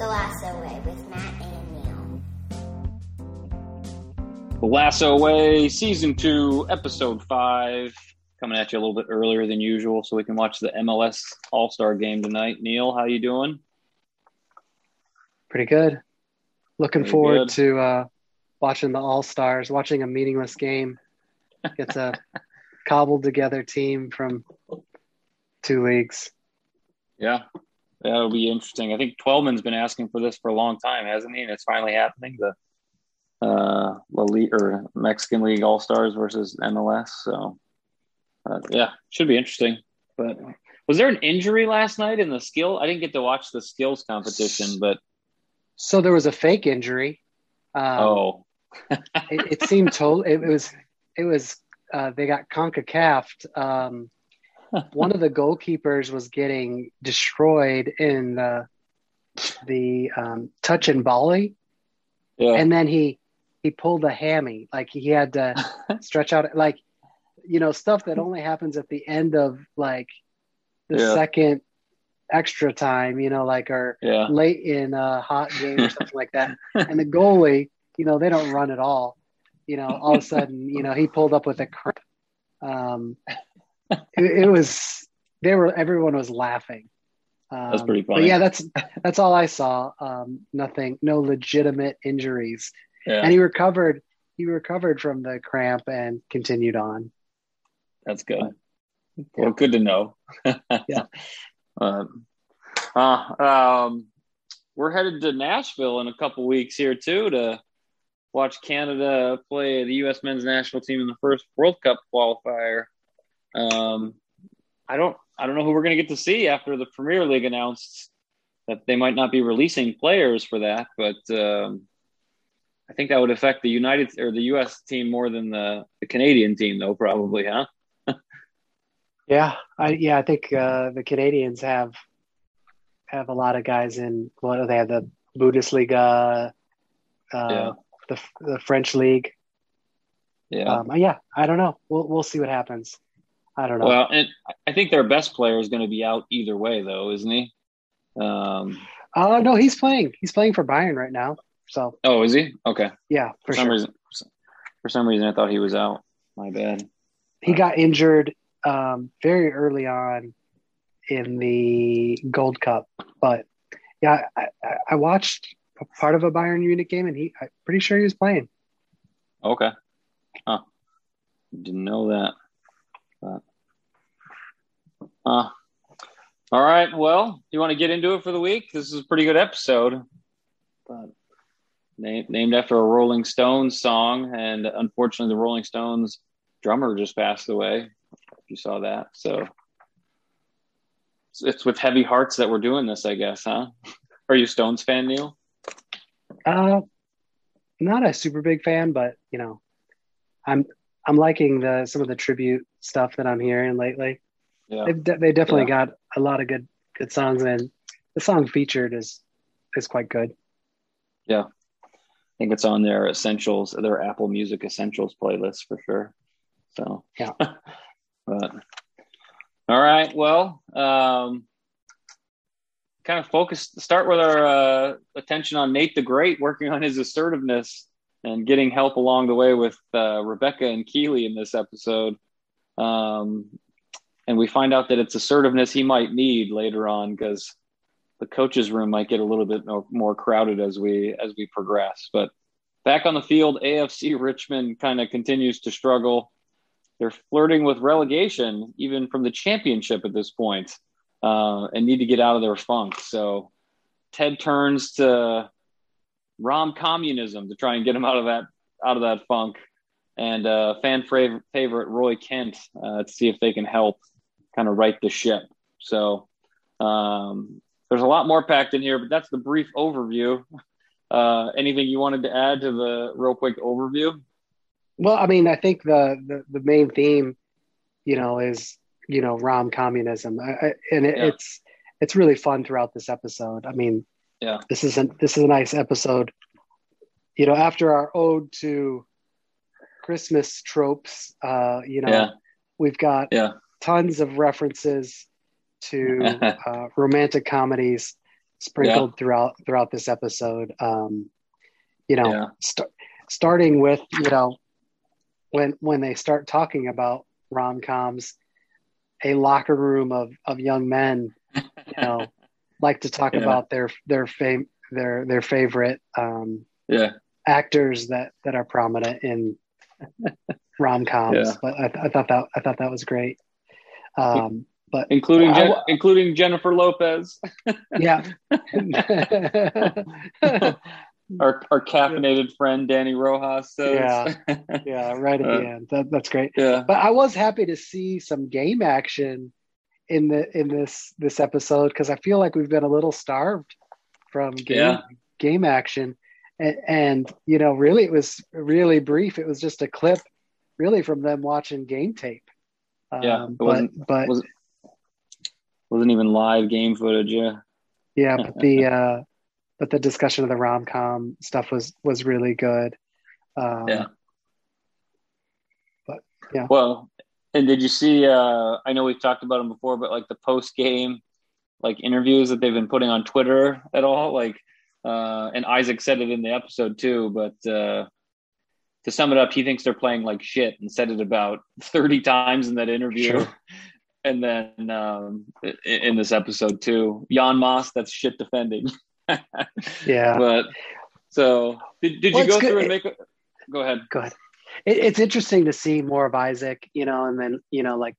The Lasso Way with Matt and Neil. The Lasso Way, Season 2, Episode 5. Coming at you a little bit earlier than usual so we can watch the MLS All Star game tonight. Neil, how you doing? Pretty good. Looking Pretty forward good. to uh, watching the All Stars, watching a meaningless game. It's a cobbled together team from two leagues. Yeah, that'll be interesting. I think Twellman's been asking for this for a long time, hasn't he? And it's finally happening. The uh, La Liga or Mexican League All Stars versus MLS. So, uh, yeah, should be interesting. But was there an injury last night in the skill? I didn't get to watch the skills competition, but So there was a fake injury. Um, oh, it, it seemed total. It, was. It was. Uh, they got Concacaf. Um, one of the goalkeepers was getting destroyed in the the um, touch and volley, yeah, and then he he pulled a hammy. Like he had to stretch out, like you know, stuff that only happens at the end of like the Yeah. second extra time. You know, like or yeah, late in a hot game or something like that. And the goalie, you know, they don't run at all. You know, all of a sudden, you know, he pulled up with a cramp. Um, it, it was they were everyone was laughing. Um, That's pretty But funny. yeah, that's that's all I saw. Um, nothing, no legitimate injuries, yeah. and he recovered. He recovered from the cramp and continued on. That's good. Well, good to know. Yeah. Um, uh, um, we're headed to Nashville in a couple weeks here too to watch Canada play the U.S. men's national team in the first World Cup qualifier. Um, I don't, I don't know who we're going to get to see after the Premier League announced that they might not be releasing players for that, but um, I think that would affect the United or the U.S. team more than the, the Canadian team, though, probably, huh? Yeah, I yeah, I think uh, the Canadians have have a lot of guys in. What they have the Bundesliga, uh, Yeah. the the French league. Yeah. Um, yeah, I don't know. We'll we'll see what happens. I don't know. Well, and I think their best player is going to be out either way, though, isn't he? Um, uh, no, he's playing. He's playing for Bayern right now. So oh, is he? Okay. yeah, For for some sure. reason, for some reason, I thought he was out. My bad. He got injured um, very early on in the Gold Cup, but yeah, I, I, watched part of a Bayern Munich game, and he I'm pretty sure he was playing. Okay. Huh. Didn't know that. But, uh, all right. Well, you want to get into it for the week? This is a pretty good episode. But named, named after a Rolling Stones song, and unfortunately, the Rolling Stones drummer just passed away. If you saw that, so it's- with heavy hearts that we're doing this, I guess, huh? Are you Stones fan, Neil? Uh, not a super big fan, but you know, I'm I'm liking the some of the tribute stuff that I'm hearing lately. Yeah. They've de- they definitely Yeah. got a lot of good good songs, and the song featured is is quite good. Yeah, I think it's on their essentials, their Apple Music Essentials playlist for sure. So Yeah. but all right, well, um, kind of focus. Start with our uh, attention on Nate the Great, working on his assertiveness and getting help along the way with uh, Rebecca and Keeley in this episode. Um, and we find out that it's assertiveness he might need later on because the coaches room might get a little bit more, more crowded as we as we progress but back on the field afc richmond kind of continues to struggle they're flirting with relegation even from the championship at this point uh, and need to get out of their funk so ted turns to rom communism to try and get him out of that out of that funk and uh, fan favorite, favorite roy kent uh, to see if they can help kind of right the ship so um, there's a lot more packed in here, but that's the brief overview. Uh, anything you wanted to add to the real quick overview? Well, I mean, I think the the, the main theme, you know, is you know rom communism, and it, Yeah. it's it's really fun throughout this episode. I mean, Yeah. this is a, this is a nice episode. You know, after our ode to Christmas tropes, uh, you know, Yeah. we've got Yeah. tons of references to uh, romantic comedies. sprinkled throughout throughout this episode. Um, you know, Yeah. st- starting with you know when when they start talking about rom coms, a locker room of of young men, you know, like to talk Yeah. about their their fame their their favorite um, Yeah. actors that that are prominent in rom coms. Yeah. But I, I thought that I thought that was great. Um, but Including I Jen- including Jennifer Lopez, yeah. our our caffeinated friend Danny Rojas says. Yeah. yeah, right at Uh, the end. That, that's great. yeah. But I was happy to see some game action in the in this this episode because I feel like we've been a little starved from game Yeah. game action, and, and you know, really, it was really brief. It was just a clip, really, from them watching game tape. Yeah, Um, it but wasn't- but was wasn't even live game footage. Yeah. yeah, but the uh, but the discussion of the rom com stuff was was really good. Um, Yeah. But yeah, Well, and did you see? Uh, I know we've talked about them before, but like the post game, like interviews that they've been putting on Twitter at all, like, uh, and Isaac said it in the episode too. But uh, to sum it up, he thinks they're playing like shit, and said it about thirty times in that interview. Sure. And then um, in this episode too, Jan Maas, that's shit defending. yeah. But so did, did Well, you go through and make? A, go ahead. go ahead. It, it's interesting to see more of Isaac, you know, and then you know, like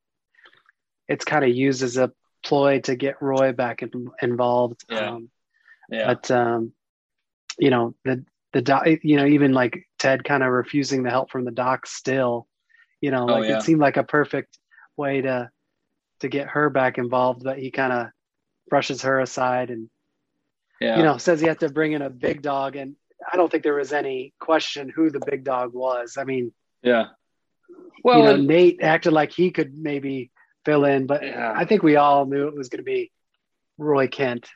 it's kind of used as a ploy to get Roy back in, involved. Yeah. Um, Yeah. But um, you know, the the doc, you know, even like Ted kind of refusing the help from the doc still, you know, Oh, like yeah. it seemed like a perfect way to to get her back involved, but he kind of brushes her aside and yeah. you know says he had to bring in a big dog and I don't think there was any question who the big dog was. I mean, Yeah. Well, you know, and- Nate acted like he could maybe fill in, but Yeah. I think we all knew it was going to be Roy Kent.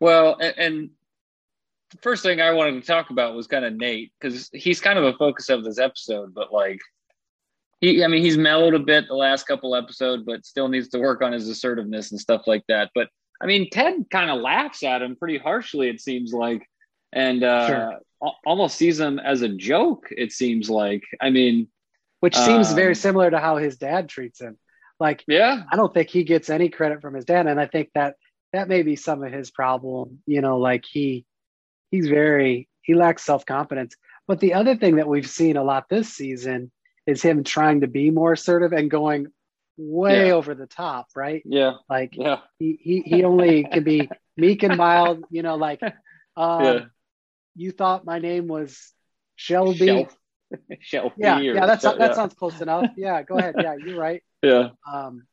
Well, and, and the first thing I wanted to talk about was kind of Nate because he's kind of a focus of this episode, but like he, I mean, he's mellowed a bit the last couple episodes, but still needs to work on his assertiveness and stuff like that. But I mean, Ted kind of laughs at him pretty harshly, it seems like, and uh, Sure. almost sees him as a joke. It seems like. I mean, which seems Um, very similar to how his dad treats him. Like, yeah, I don't think he gets any credit from his dad, and I think that that may be some of his problem. You know, like he he's very he lacks self confidence. But the other thing that we've seen a lot this season is him trying to be more assertive and going way Yeah. over the top, right? yeah, Like yeah, he he, he only can be meek and mild. You know, like um, yeah. You thought my name was Shelby. Shelf, Shelfie Yeah, or yeah, that's Shel- that yeah. sounds close enough. Yeah, go ahead. Yeah, you're right. yeah, Um,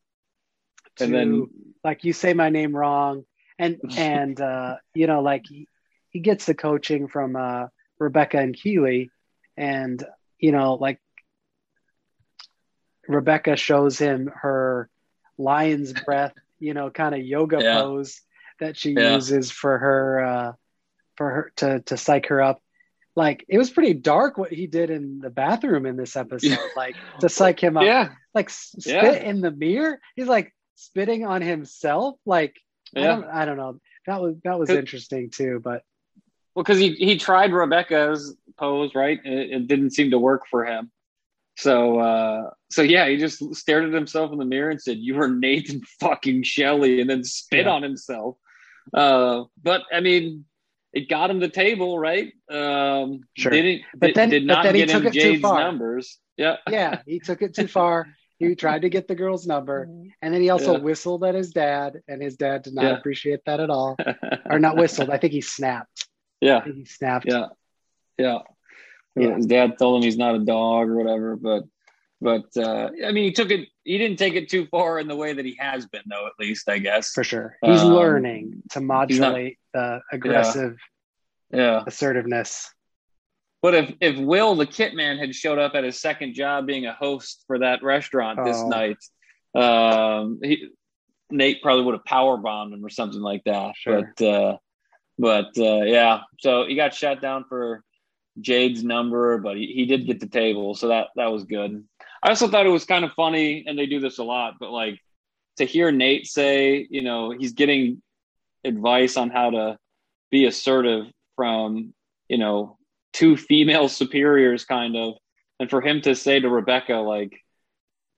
and then like you say my name wrong and and uh you know like he, he gets the coaching from uh rebecca and keeley and you know like rebecca shows him her lion's breath you know kind of yoga Yeah. pose that she Yeah. uses for her uh for her to to psych her up like it was pretty dark what he did in the bathroom in this episode like to psych him up yeah, like spit Yeah. in the mirror. He's like spitting on himself. Like I don't, I don't know. That was that was interesting too. But Well, because he he tried Rebecca's pose, right? It, it didn't seem to work for him. So uh so yeah, he just stared at himself in the mirror and said, "You are Nathan fucking Shelley," and then spit Yeah. on himself. Uh, but I mean, it got him the table, right? Um, Sure. Didn't But did, then- did but not then he took it too far. numbers. Yeah, yeah, he took it too far. He tried to get the girl's number, and then he also Yeah. whistled at his dad, and his dad did not Yeah. appreciate that at all. Or not whistled. I think he snapped. I yeah, think he snapped. yeah, yeah. Yeah. His dad told him he's not a dog or whatever, but but uh, I mean, he took it. He didn't take it too far in the way that he has been, though. At least, I guess. For sure. He's Um, learning to modulate the aggressive Yeah. assertiveness. But if if Will the Kit Man had showed up at his second job being a host for that restaurant this Oh. night, um, he, Nate probably would have power bombed him or something like that. Sure. But uh, but uh, yeah, so he got shut down for Jade's number, but he, he did get the table, so that that was good. I also thought it was kind of funny, and they do this a lot, but like to hear Nate say, you know, he's getting advice on how to be assertive from you know two female superiors kind of and for him to say to rebecca like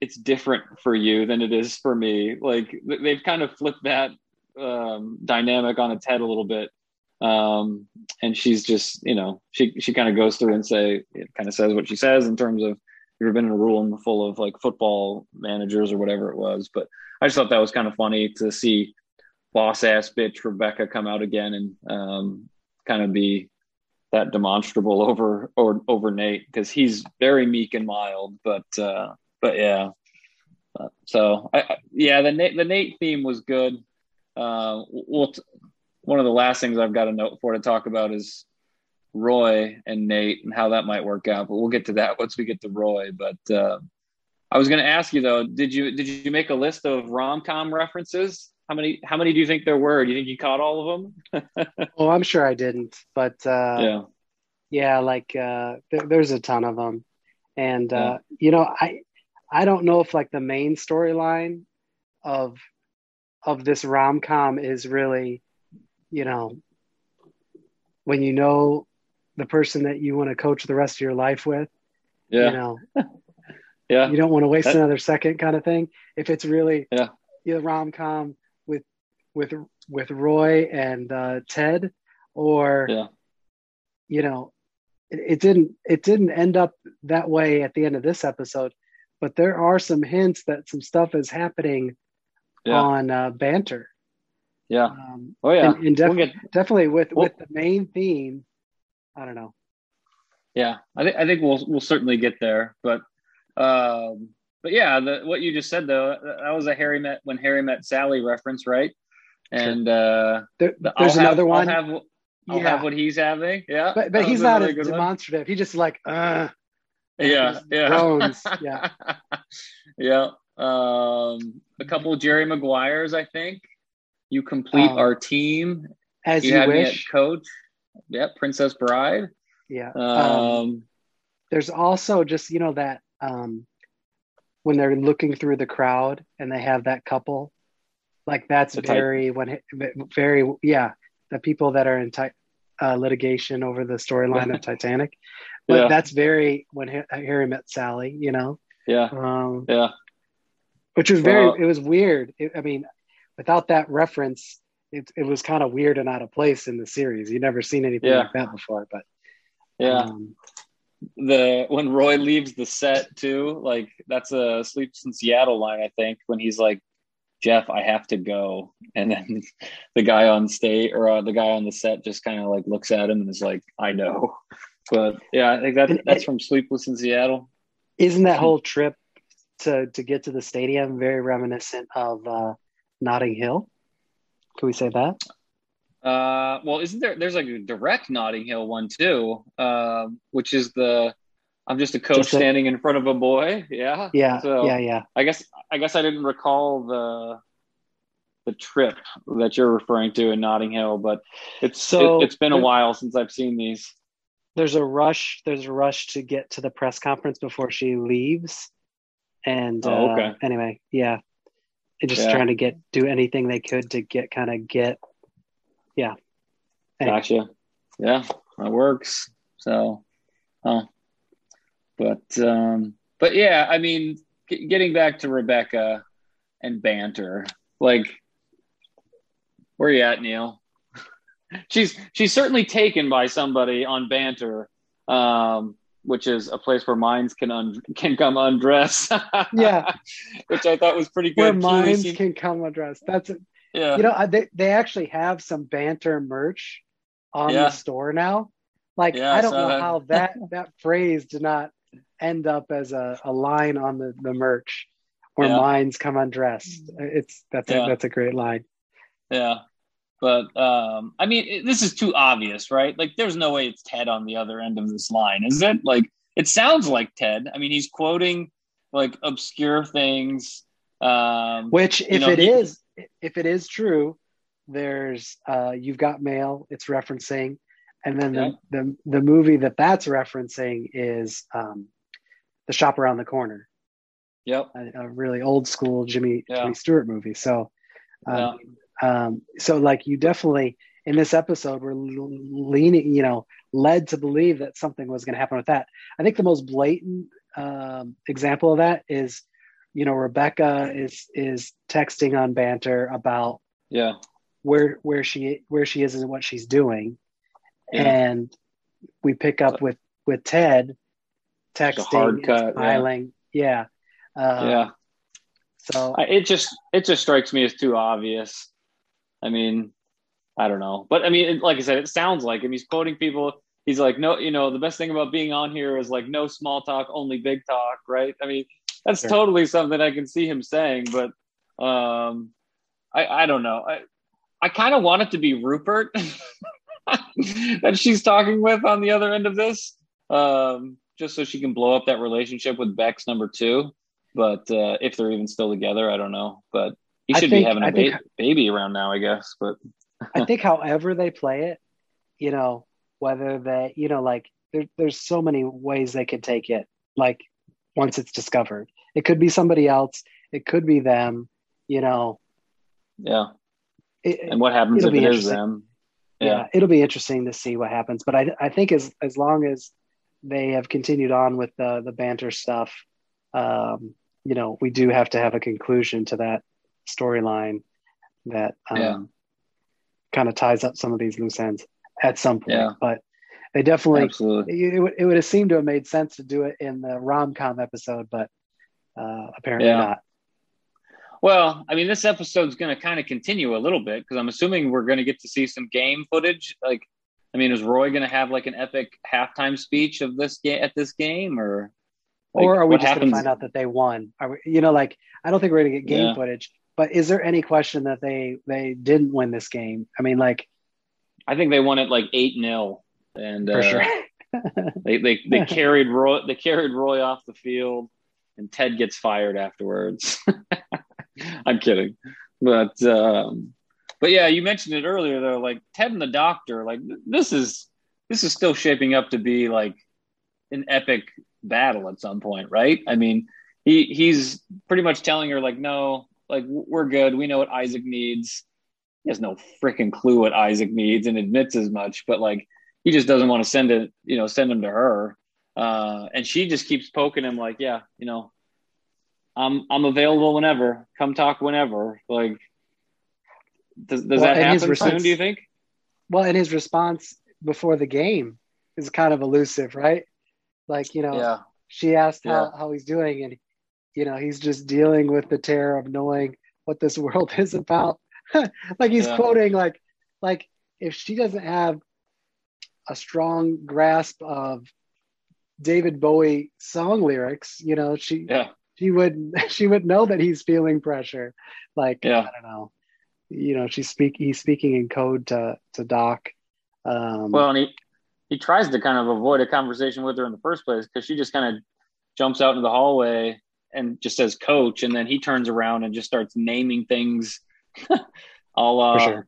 it's different for you than it is for me like they've kind of flipped that um, dynamic on its head a little bit. Um, and she's just you know she she kind of goes through and say it kind of says what she says in terms of you've been in a room full of like football managers or whatever it was but i just thought that was kind of funny to see boss ass bitch rebecca come out again and um, kind of be that demonstrable over or over nate because he's very meek and mild but uh but yeah. So I, yeah the nate the nate theme was good. Uh we'll t- one of the last things I've got a note for to talk about is Roy and Nate and how that might work out. But we'll get to that once we get to Roy. But uh, I was going to ask you though, did you did you make a list of rom com references? How many how many do you think there were? Do you think you caught all of them? oh, I'm sure I didn't, but uh, yeah, yeah, like uh, th- there's a ton of them, and uh, you know, I I don't know if like the main storyline of of this rom com is really you know, when you know the person that you want to coach the rest of your life with, yeah. you know, yeah, you don't want to waste that, another second kind of thing. If it's really, yeah, you know, rom com with, with, with Roy and uh, Ted, or, yeah. you know, it, it didn't, it didn't end up that way at the end of this episode, but there are some hints that some stuff is happening yeah. on uh, BANTR yeah. Um, oh yeah. And, and def- we'll get, definitely with we'll, with the main theme. I don't know. Yeah, I think I think we'll we'll certainly get there, but um, but yeah, the, what you just said though, that was a Harry met when Harry met Sally reference, right? And uh, there, there's another have, one. I'll have, I'll yeah. have what he's having. Yeah, but but he's not really as demonstrative. One. He just like uh. Yeah, yeah, groans. yeah, yeah. Um, a couple of Jerry Maguires, I think. You complete um, our team. As you, you wish. coach. Yep, Princess Bride. Yeah. Um, um, there's also just, you know, that um, when they're looking through the crowd and they have that couple, like that's very, type. when very, yeah, the people that are in t- uh, litigation over the storyline of Titanic. But yeah. that's very when Harry met Sally, you know? Yeah. Um, yeah. Which was very, well, it was weird. It, I mean, without that reference, it, it was kind of weird and out of place in the series. You never seen anything yeah. like that before, but yeah. Um, the when Roy leaves the set too, like that's a Sleepless in Seattle line, I think, when he's like, Jeff, I have to go. And then the guy on stage or uh, the guy on the set just kind of like looks at him and is like, I know. But yeah, I think that, that's from Sleepless in Seattle. Isn't that whole trip to, to get to the stadium very reminiscent of uh, Notting Hill. Can we say that? Uh, well, isn't there? There's like a direct Notting Hill one too, uh, which is the I'm just a coach just a, standing in front of a boy. Yeah, yeah, so yeah, yeah. I guess I guess I didn't recall the the trip that you're referring to in Notting Hill, but it's so it, has been a while since I've seen these. There's a rush. There's a rush to get to the press conference before she leaves, and oh, okay. Uh, anyway, yeah and just yeah. trying to get do anything they could to get kind of get yeah. Anyway. gotcha. Yeah that works. So huh. But um but yeah i mean g- getting back to rebecca and BANTR like where you at neil? She's she's certainly taken by somebody on BANTR um which is a place where minds can un- can come undress. yeah, which I thought was pretty good. Where minds can come undress. That's it. Yeah, you know uh, they they actually have some BANTR merch on yeah. the store now. Like yeah, I don't know that. how that that phrase did not end up as a, a line on the the merch where yeah. minds come undressed. Mm. It's that's a, that's a great line. Yeah, but um, I mean, it, this is too obvious, right? Like, there's no way it's Ted on the other end of this line, is it? Like, it sounds like Ted. I mean, he's quoting like obscure things. Um, Which, if know, it he, is, if it is true, there's uh, you've got mail. It's referencing, and then the, the the movie that that's referencing is um, the Shop Around the Corner. Yep, a, a really old school Jimmy yeah. Jimmy Stewart movie. So. Um, yeah Um, so like you definitely in this episode we're leaning, you know, led to believe that something was going to happen with that. I think the most blatant um, example of that is, you know, Rebecca is is texting on BANTR about yeah where where she where she is and what she's doing, Yeah. and we pick up with with Ted texting, cut, smiling, yeah, Uh, yeah. So I, it just it just strikes me as too obvious. I mean, I don't know, but I mean, it, like I said, it sounds like him. He's quoting people. He's like, no, you know, the best thing about being on here is like no small talk, only big talk, right? I mean, that's Sure. totally something I can see him saying, but um, I I don't know. I I kind of want it to be Rupert that she's talking with on the other end of this, um, just so she can blow up that relationship with Bex number two. But uh, if they're even still together, I don't know. But he should think- be having a think- ba- baby around now, I guess. But I think however they play it, you know, whether they, you know, like there, there's so many ways they could take it. Like once it's discovered, it could be somebody else. It could be them. You know, yeah. it, And what happens if it is them? yeah. Yeah. it'll be interesting to see what happens. But I, I think as as long as they have continued on with the the BANTR stuff, um, you know, we do have to have a conclusion to that storyline that um, Yeah. kind of ties up some of these loose ends at some point. Yeah. But they definitely Absolutely. it, would, it would have seemed to have made sense to do it in the rom com episode, but uh, apparently Yeah. not. Well, I mean, this episode's going to kind of continue a little bit because I'm assuming we're going to get to see some game footage. Like, I mean, is Roy going to have like an epic halftime speech of this game at this game, or like, or are we just going to find out that they won? Are we, you know, like I don't think we're going to get game Yeah. footage. But is there any question that they they didn't win this game? I mean, like I think they won it like eight 0 and for uh, sure. they they they carried Roy they carried Roy off the field, and Ted gets fired afterwards. I'm kidding, but um, but yeah, you mentioned it earlier though. Like Ted and the Doctor, like th- this is this is still shaping up to be like an epic battle at some point, right? I mean, he he's pretty much telling her like, no, like we're good. We know what Isaac needs. He has no freaking clue what Isaac needs and admits as much, but like he just doesn't want to send it, you know, send him to her. Uh, and she just keeps poking him like, yeah, you know, I'm I'm available whenever. Come talk whenever. Like, does does Well, that happen soon? Do you think? well, and his response before the game is kind of elusive, right? Like you know, she asked how, how he's doing and you know he's just dealing with the terror of knowing what this world is about. Like he's Yeah. quoting like like if she doesn't have a strong grasp of david bowie song lyrics you know she yeah, she would she would know that he's feeling pressure. Like Yeah. i don't know. You know she's speak he's speaking in code to to doc. Um Well, and he he tries to kind of avoid a conversation with her in the first place because she just kind of jumps out into the hallway and just says coach, and then he turns around and just starts naming things, all For sure.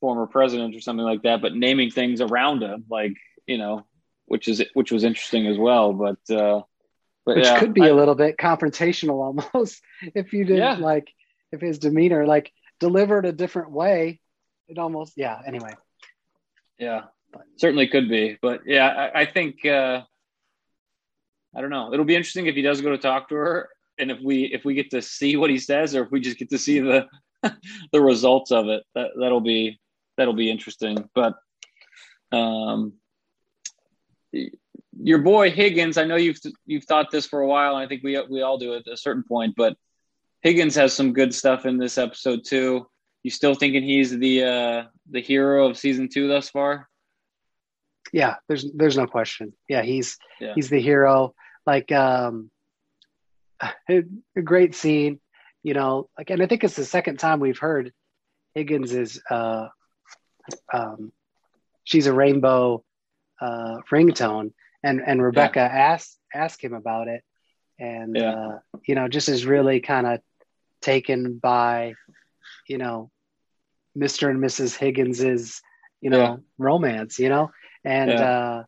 former president or something like that, but naming things around him, like you know, which is which was interesting as well. But uh, but which yeah, could be I- a little bit confrontational almost if you didn't Yeah. like if his demeanor like delivered a different way it almost yeah anyway Yeah, certainly could be. But yeah, I, I think uh, I don't know. It'll be interesting if he does go to talk to her, and if we if we get to see what he says, or if we just get to see the the results of it. That that'll be that'll be interesting. But um, your boy Higgins, I know you've you've thought this for a while, and I think we we all do at a certain point. But Higgins has some good stuff in this episode too. You still thinking he's the uh, the hero of season two thus far? Yeah there's there's no question yeah he's Yeah. he's the hero like um a a great scene you know like and i think it's the second time we've heard higgins is uh um she's a rainbow uh ringtone and and rebecca asked asked him about it and Yeah. uh you know just is really kind of taken by you know mr and mrs higgins's you know Yeah. romance you know and Yeah. uh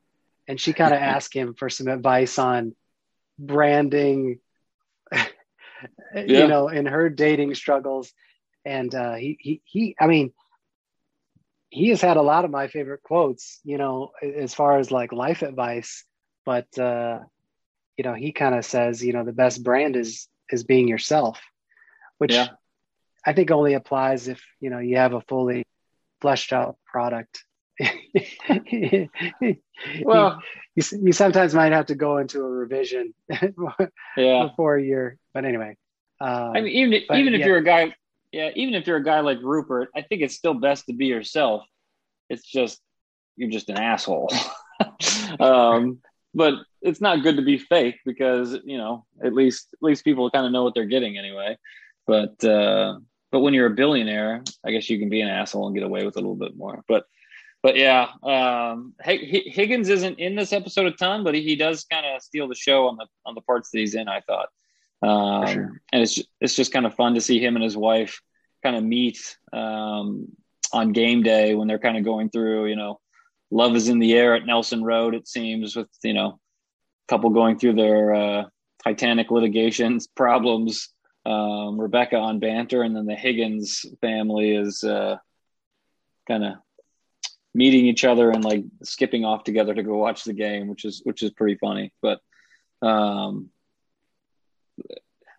and she kind of asked him for some advice on branding Yeah. you know in her dating struggles and uh, he he he. I mean, he has had a lot of my favorite quotes. You know, as far as like life advice, but uh, you know, he kind of says, you know, the best brand is is being yourself, which Yeah. I think only applies if you know you have a fully fleshed out product. Well, you, you sometimes might have to go into a revision yeah. before you're. But anyway, um, I mean, even but even if yeah. you're a guy, yeah, even if you're a guy like Rupert, I think it's still best to be yourself. It's just you're just an asshole. um, but it's not good to be fake because you know at least at least people kind of know what they're getting anyway. But uh, but when you're a billionaire, I guess you can be an asshole and get away with it a little bit more. But but yeah, um, Hig- Hig- Higgins isn't in this episode a ton, but he, does kind of steal the show on the on the parts that he's in. I thought, um, sure. and it's it's just kind of fun to see him and his wife kind of meet um, on game day when they're kind of going through, you know, love is in the air at Nelson Road. It seems with you know, a couple going through their uh, Titanic litigations problems. Um, Rebecca on BANTR, and then the Higgins family is uh, kind of meeting each other and like skipping off together to go watch the game, which is which is pretty funny. But um,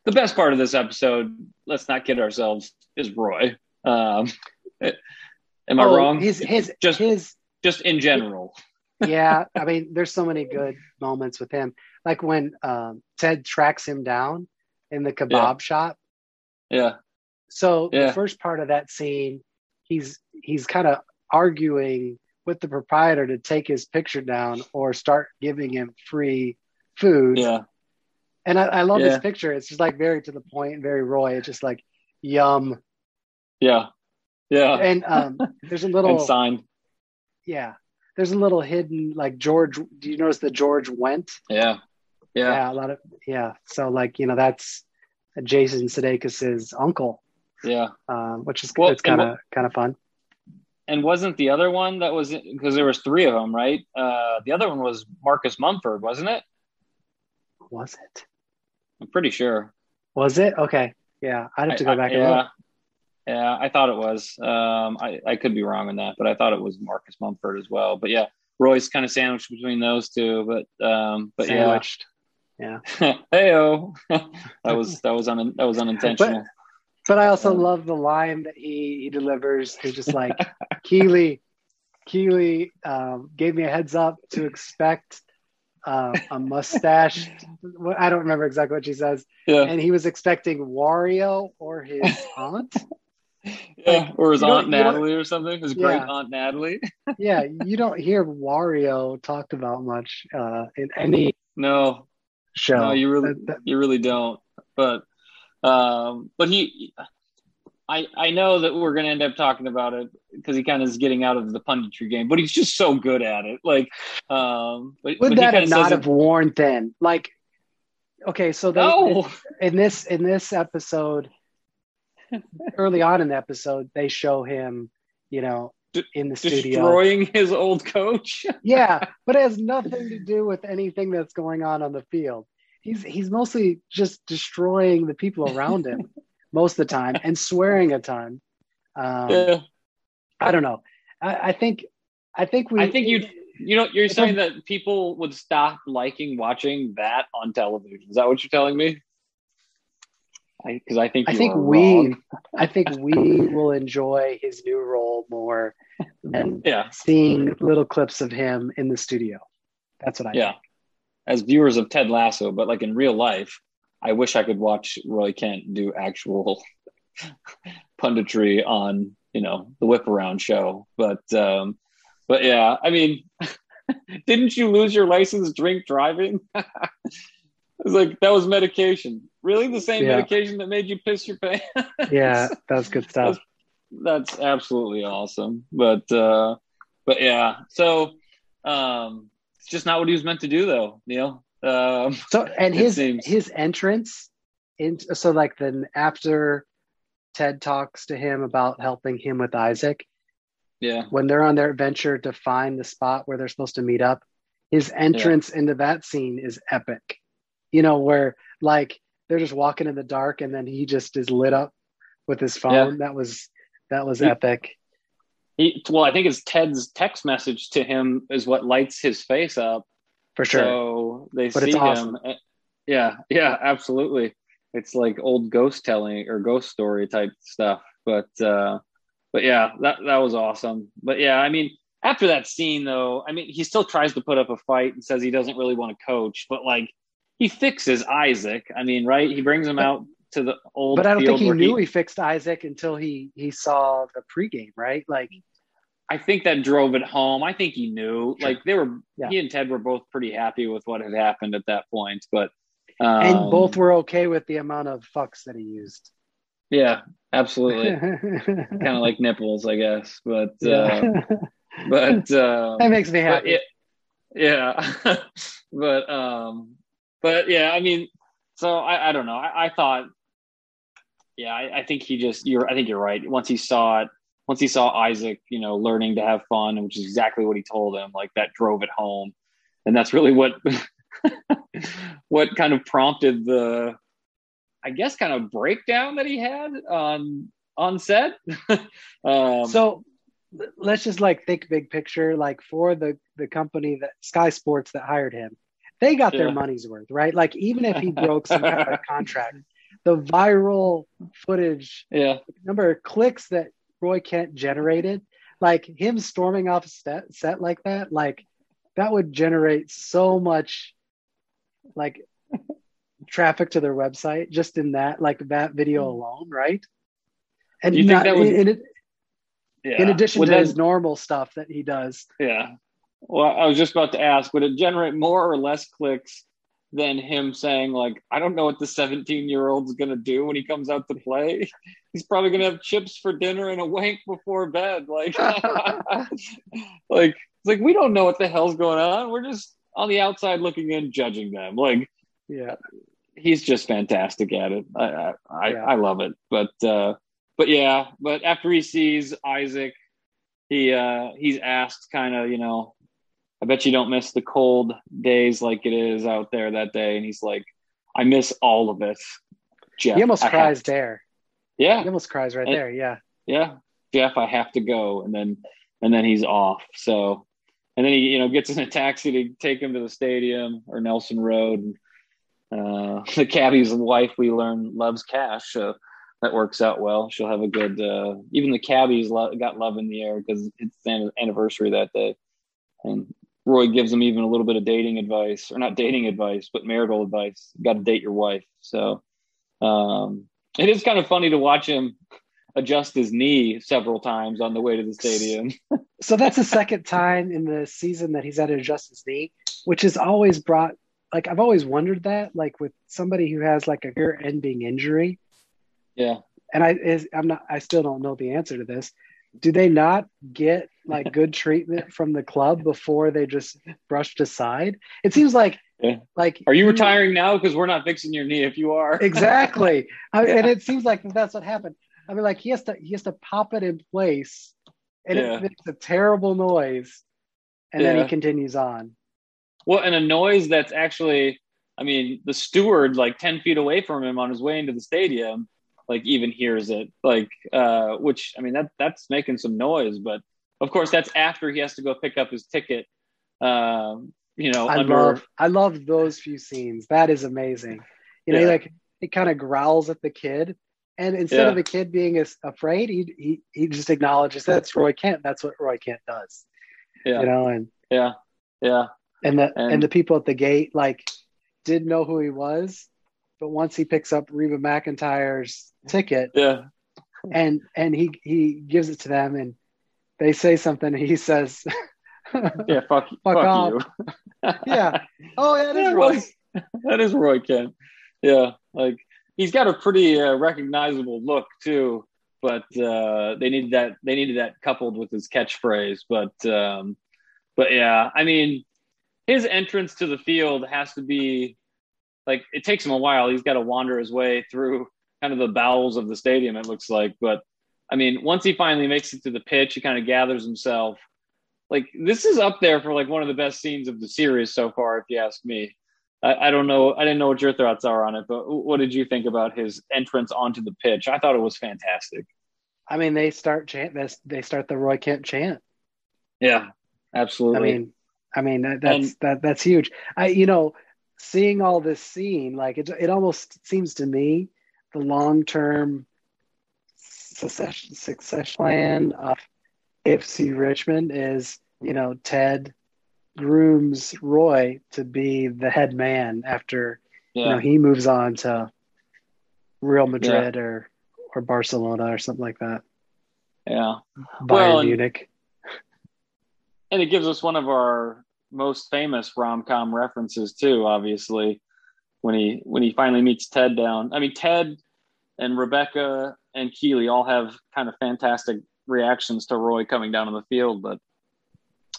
the best part of this episode, let's not kid ourselves, is Roy. Um, am I oh, wrong? His his Just- his Just in general. yeah. I mean, there's so many good moments with him. Like when um, Ted tracks him down in the kebab Yeah. shop. Yeah, So Yeah. the first part of that scene, he's he's kind of arguing with the proprietor to take his picture down or start giving him free food. yeah, And I, I love Yeah. this picture. It's just like very to the point, very Roy. It's just like yum. yeah, yeah. And um, there's a And little signed. yeah. There's a little hidden like George. Do you notice that George went? Yeah, yeah, Yeah, a lot of yeah. So like you know that's Jason Sudeikis's uncle, yeah. um, which is Well, it's kind of kind of fun. And wasn't the other one that was because there was three of them, right? Uh, the other one was Marcus Mumford, wasn't it? Was it? I'm pretty sure. Was it? Okay. Yeah, I'd have to go I- back I- and yeah, yeah. I thought it was. Um, I I could be wrong on that, but I thought it was Marcus Mumford as well. But yeah, Roy's kind of sandwiched between those two. But um, but Sandwiched. yeah, heyo, that was that was un, that was unintentional. But I also love the line that he, he delivers. He's just like, Keeley, Keeley um, gave me a heads up to expect uh, a mustache. I don't remember exactly what she says. yeah, And he was expecting Wario or his aunt. yeah, or his aunt Natalie or something. His great aunt Natalie. yeah, you don't hear Wario talked about much uh, in any No, show. No, you really, That- that- you really don't. But, um, but he, I, I know that we're going to end up talking about it because he kind of is getting out of the punditry game, but he's just so good at it. Like, um, but, would but that have not have worn thin? Like, okay, so they, no, in this in this episode early on in the episode they show him you know in the studio destroying his old coach. yeah but it has nothing to do with anything that's going on on the field he's he's mostly just destroying the people around him most of the time and swearing a ton um, yeah. i don't know I, I think i think we I think you, you know, you're saying that people would stop liking watching that on television. Is that what you're telling me? Because I, think I think we wrong. I think we will enjoy his new role more than yeah, seeing little clips of him in the studio. That's what I yeah. As viewers of Ted Lasso, but like in real life, I wish I could watch Roy Kent do actual punditry on, you know, the whip around show. But um but yeah, I mean didn't you lose your license drink driving? It's like that was medication. Really the same Yeah. medication that made you piss your pants? Yeah, that's good stuff. That's absolutely awesome. But uh but yeah, so um it's just not what he was meant to do though, Neil. Um So and his seems- his entrance in so like then after Ted talks to him about helping him with Isaac, yeah. when they're on their adventure to find the spot where they're supposed to meet up, his entrance into that scene is epic. You know, where like they're just walking in the dark and then he just is lit up with his phone. That was that was epic. He, well, I think it's Ted's text message to him is what lights his face up. For sure. So they But see awesome. him. Eh, Yeah, yeah, absolutely. It's like old ghost telling or ghost story type stuff. But uh but yeah, that that was awesome. But yeah, I mean, after that scene though, I mean, he still tries to put up a fight and says he doesn't really want to coach, but like he fixes Isaac. I mean, right? He brings him out to the old But I don't think he knew he fixed Isaac until he he saw the pregame, right? Like I think that drove it home. I think he knew. Sure. Like they were, Yeah. he and Ted were both pretty happy with what had happened at that point. But um, and both were okay with the amount of fucks that he used. yeah, absolutely, kind of like nipples, I guess. But uh, but uh, that makes me but happy. yeah, yeah. but um, but yeah, I mean, so I, I don't know. I, I thought, yeah, I, I think he just you're. I think you're right. Once he saw it, once he saw Isaac, you know, learning to have fun, which is exactly what he told him. Like that drove it home, and that's really what what kind of prompted the, I guess, kind of breakdown that he had on on set. um, so let's just like think big picture like for the the company that sky sports that hired him they got their Yeah. money's worth right like even if he broke some kind of contract the viral footage yeah, number of clicks that roy kent generated like him storming off a set, set like that like that would generate so much like traffic to their website just in that like that video alone right and Hmm. You think that was- in, in, yeah. in addition Would to that- his normal stuff that he does. Yeah. Well, I was just about to ask, would it generate more or less clicks than him saying, like, I don't know what the 17 year old's going to do when he comes out to play? He's probably going to have chips for dinner and a wank before bed. Like, like, it's like, we don't know what the hell's going on. We're just on the outside looking in, judging them. Like, Yeah. he's just fantastic at it. I, I, I, Yeah. I love it. But, uh, but yeah, but after he sees Isaac, he uh he's asked kind of you know i bet you don't miss the cold days like it is out there that day. And he's like i miss all of it jeff. He almost I cries there. yeah. He almost cries right And- there. Yeah. yeah. Jeff i have to go. And then and then he's off. So and then he you know gets in a taxi to take him to the stadium or nelson road. And uh the cabbie's wife we learn loves cash. So that works out well. She'll have a good uh even the cabbies lo- got love in the air because it's an- anniversary that day. And roy gives them even a little bit of dating advice or not dating advice but marital advice you got to date your wife so um it is kind of funny to watch him adjust his knee several times on the way to the stadium. So that's the second time in the season that he's had to adjust his knee, which has always brought like I've always wondered that, like with somebody who has like a career ending injury. Yeah. And I is I'm not I still don't know the answer to this. Do they not get like good treatment from the club before they just brushed aside? It seems like Yeah. like Are you retiring now? Because we're not fixing your knee if you are. exactly I, and it seems like that's what happened i mean like he has to he has to pop it in place and Yeah. it makes a terrible noise and then he continues on Well, and a noise that's actually, I mean, the steward like 10 feet away from him on his way into the stadium, like even hears it. Like, uh, which, I mean, that that's making some noise, but of course, that's after he has to go pick up his ticket. Um, you know, i under, love i love those few scenes. That is amazing. You know he like he kind of growls at the kid and instead Yeah. of the kid being as afraid he, he he just acknowledges that's roy kent. That's what roy kent does. Yeah, you know and yeah, yeah, and the and, And- the people at the gate like didn't know who he was but once he picks up reba mcentire's ticket yeah, and and he he gives it to them and they say something he says yeah. Fuck, fuck, off. you. yeah oh yeah, that Yeah, is well, Roy. that is Roy Kent. Yeah, like he's got a pretty uh, recognizable look too. But uh, they needed that. They needed that coupled with his catchphrase. But um, but yeah, I mean, his entrance to the field has to be like it takes him a while. He's got to wander his way through kind of the bowels of the stadium. It looks like, but I mean, once he finally makes it to the pitch, he kind of gathers himself. Like this is up there for like one of the best scenes of the series so far, if you ask me. I, I don't know. I didn't know what your thoughts are on it, but what did you think about his entrance onto the pitch? I thought it was fantastic. I mean, they start chant. They start the Roy Kent chant. Yeah, absolutely. I mean, I mean that, that's and, that that's huge. I you know, seeing all this scene, like it, it almost seems to me the long term succession succession plan of FC Richmond is you know Ted grooms Roy to be the head man after yeah. you know he moves on to Real Madrid yeah. or or Barcelona or something like that. Yeah, Bayern well, Munich. And it gives us one of our most famous rom com references too. Obviously, when he when he finally meets Ted down. I mean, Ted and Rebecca and Keeley all have kind of fantastic reactions to Roy coming down on the field, but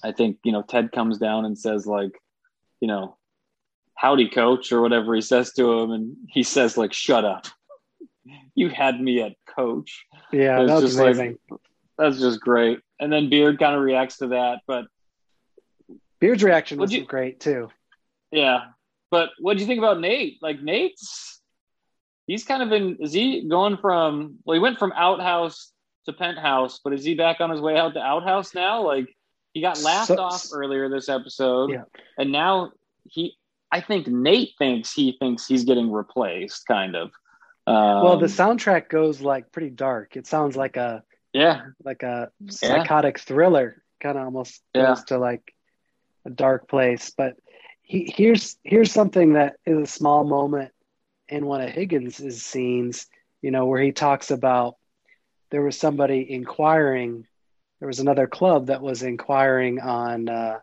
I think you know Ted comes down and says like, you know, howdy coach or whatever he says to him, and he says like, shut up, you had me at coach. Yeah, that's just amazing. Like, that's just great. And then Beard kind of reacts to that, but Beard's reaction was great too. Yeah, but what do you think about Nate? Like Nate's, he's kind of in. Is he going from? Well, he went from outhouse to penthouse, but is he back on his way out to outhouse now? Like he got laughed so, off earlier this episode, yeah. and now he. I think Nate thinks he thinks he's getting replaced, kind of. Um, well, the soundtrack goes like pretty dark. It sounds like a yeah, like a psychotic yeah. thriller, kind of almost goes to like a dark place. But he, here's here's something that is a small moment in one of Higgins' scenes, you know, where he talks about there was somebody inquiring. There was another club that was inquiring on. Uh,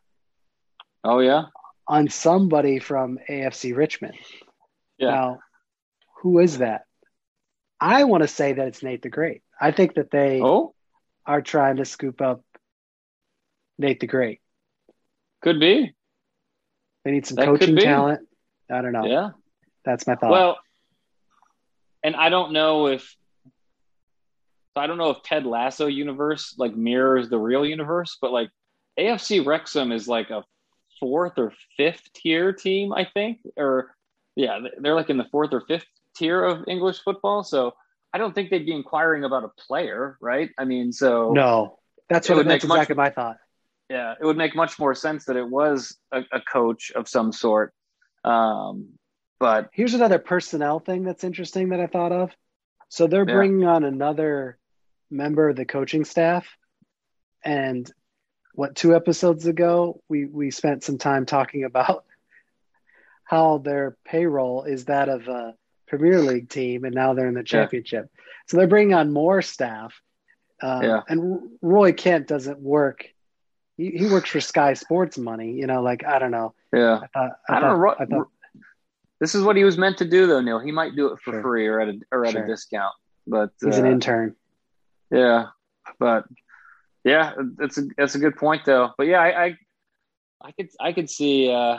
oh yeah. On somebody from AFC Richmond. Yeah. Now, who is that? I want to say that it's Nate the Great. I think that they oh? are trying to scoop up Nate the Great. Could be. They need some that coaching talent. I don't know. Yeah. That's my thought. Well, and I don't know if I don't know if Ted Lasso universe like mirrors the real universe, but like AFC Wrexham is like a fourth or fifth tier team, I think, or yeah, they're like in the fourth or fifth tier of English football. So I don't think they'd be inquiring about a player, right? I mean, so no, that's what that's exactly much, my thought. Yeah, it would make much more sense that it was a, a coach of some sort. Um, but here's another personnel thing that's interesting that I thought of. So they're yeah. bringing on another member of the coaching staff, and what two episodes ago we we spent some time talking about how their payroll is that of a Premier League team, and now they're in the championship. Yeah. So they're bringing on more staff. Uh, yeah. And Roy Kent doesn't work. He, he works for Sky Sports money. You know, like I don't know. Yeah. I, thought, I, I don't know. I thought, this is what he was meant to do, though, Neil. He might do it for sure. free or at a or at sure. a discount. But he's uh, an intern. Yeah, but yeah, that's a that's a good point, though. But yeah, I I, I could I could see. Uh,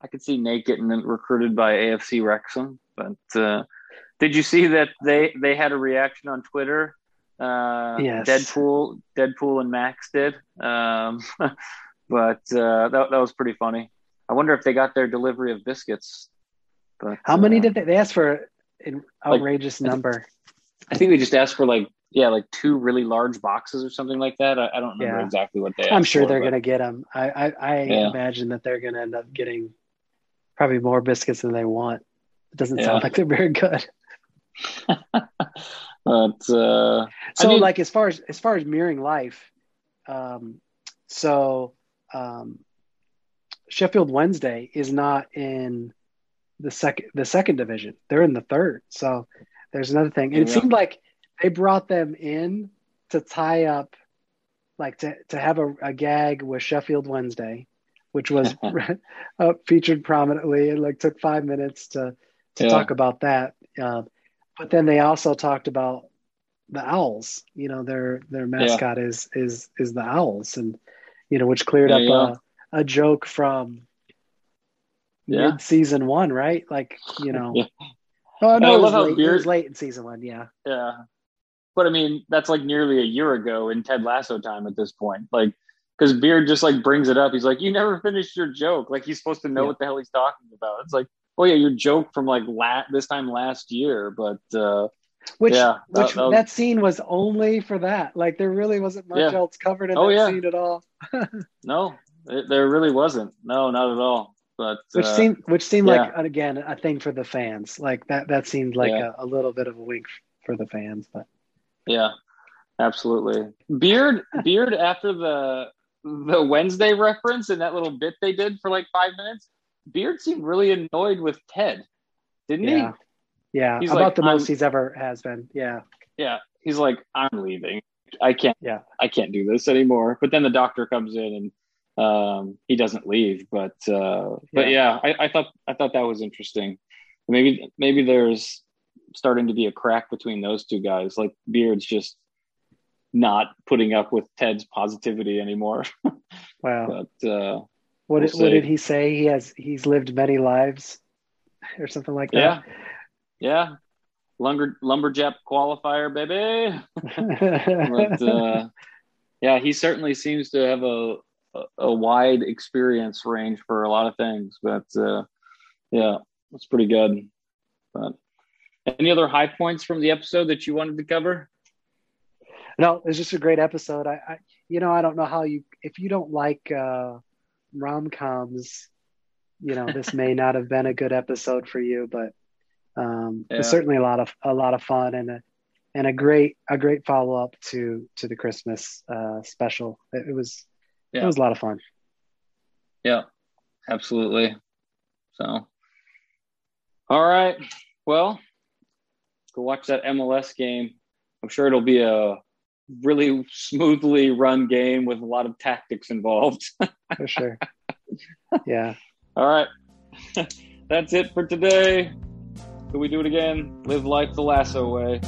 I could see Nate getting recruited by AFC Wrexham. But uh, did you see that they they had a reaction on Twitter? Uh, yes. Deadpool, Deadpool, and Max did. Um, but uh, that that was pretty funny. I wonder if they got their delivery of biscuits. But how many uh, did they, they ask for? An outrageous like, number. I think they just asked for like yeah, like two really large boxes or something like that. I, I don't remember yeah. exactly what they. I'm sure for, they're going to get them. I I, I yeah. imagine that they're going to end up getting probably more biscuits than they want. It doesn't yeah. sound like they're very good. but uh, so, I mean, like as far as as far as mirroring life, um, so um, Sheffield Wednesday is not in the second the second division. They're in the third. So there's another thing. And yeah. it seemed like they brought them in to tie up, like to to have a, a gag with Sheffield Wednesday which was uh, featured prominently. It like took five minutes to to yeah. talk about that. Uh, but then they also talked about the owls. You know, their their mascot yeah. is is is the owls, and you know, which cleared yeah, up a, joke from mid season one, right? Like you know. Oh no, it was, late, Beard, it was late in season one. Yeah. Yeah. But I mean, that's like nearly a year ago in Ted Lasso time at this point. Like because Beard just like brings it up. He's like, "You never finished your joke." Like he's supposed to know Yeah. what the hell he's talking about. It's like, oh yeah, your joke from like la- this time last year, but uh, Which Yeah, that- which that that, scene was only for that. Like there really wasn't much Yeah. else covered in Oh, that yeah. scene at all. no, it, there really wasn't. No, not at all. But Which uh, seemed which seemed yeah. like again a thing for the fans. Like that that seemed like Yeah. a, a little bit of a wink for the fans. But Yeah, absolutely. Beard, Beard. After the the Wednesday reference and that little bit they did for like five minutes, Beard seemed really annoyed with Ted, didn't yeah. Yeah. He's about like, the most I'm- he's ever has been. Yeah. Yeah, he's like, I'm leaving. I can't. Yeah. I can't do this anymore. But then the doctor comes in and um, he doesn't leave. But uh, but yeah, I, I thought I thought that was interesting. Maybe maybe there's starting to be a crack between those two guys. Like Beard's just not putting up with Ted's positivity anymore. Wow. but uh, What we'll did, what did he say? He has he's lived many lives or something like that. yeah, yeah, lumber lumberjack qualifier, baby. but uh, yeah, he certainly seems to have a, a wide experience range for a lot of things. But uh, yeah, that's pretty good. But any other high points from the episode that you wanted to cover? no, it's just a great episode. I, I you know, I don't know how you if you don't like uh rom coms, you know, this may not have been a good episode for you, but um Yeah. it's certainly a lot of a lot of fun and a and a great a great follow up to to the Christmas uh special. It, it was Yeah. it was a lot of fun. Yeah, absolutely. So, all right. Well, go watch that MLS game. I'm sure it'll be a really smoothly run game with a lot of tactics involved. For sure. yeah. All right. That's it for today. Can we do it again? Live life the lasso way.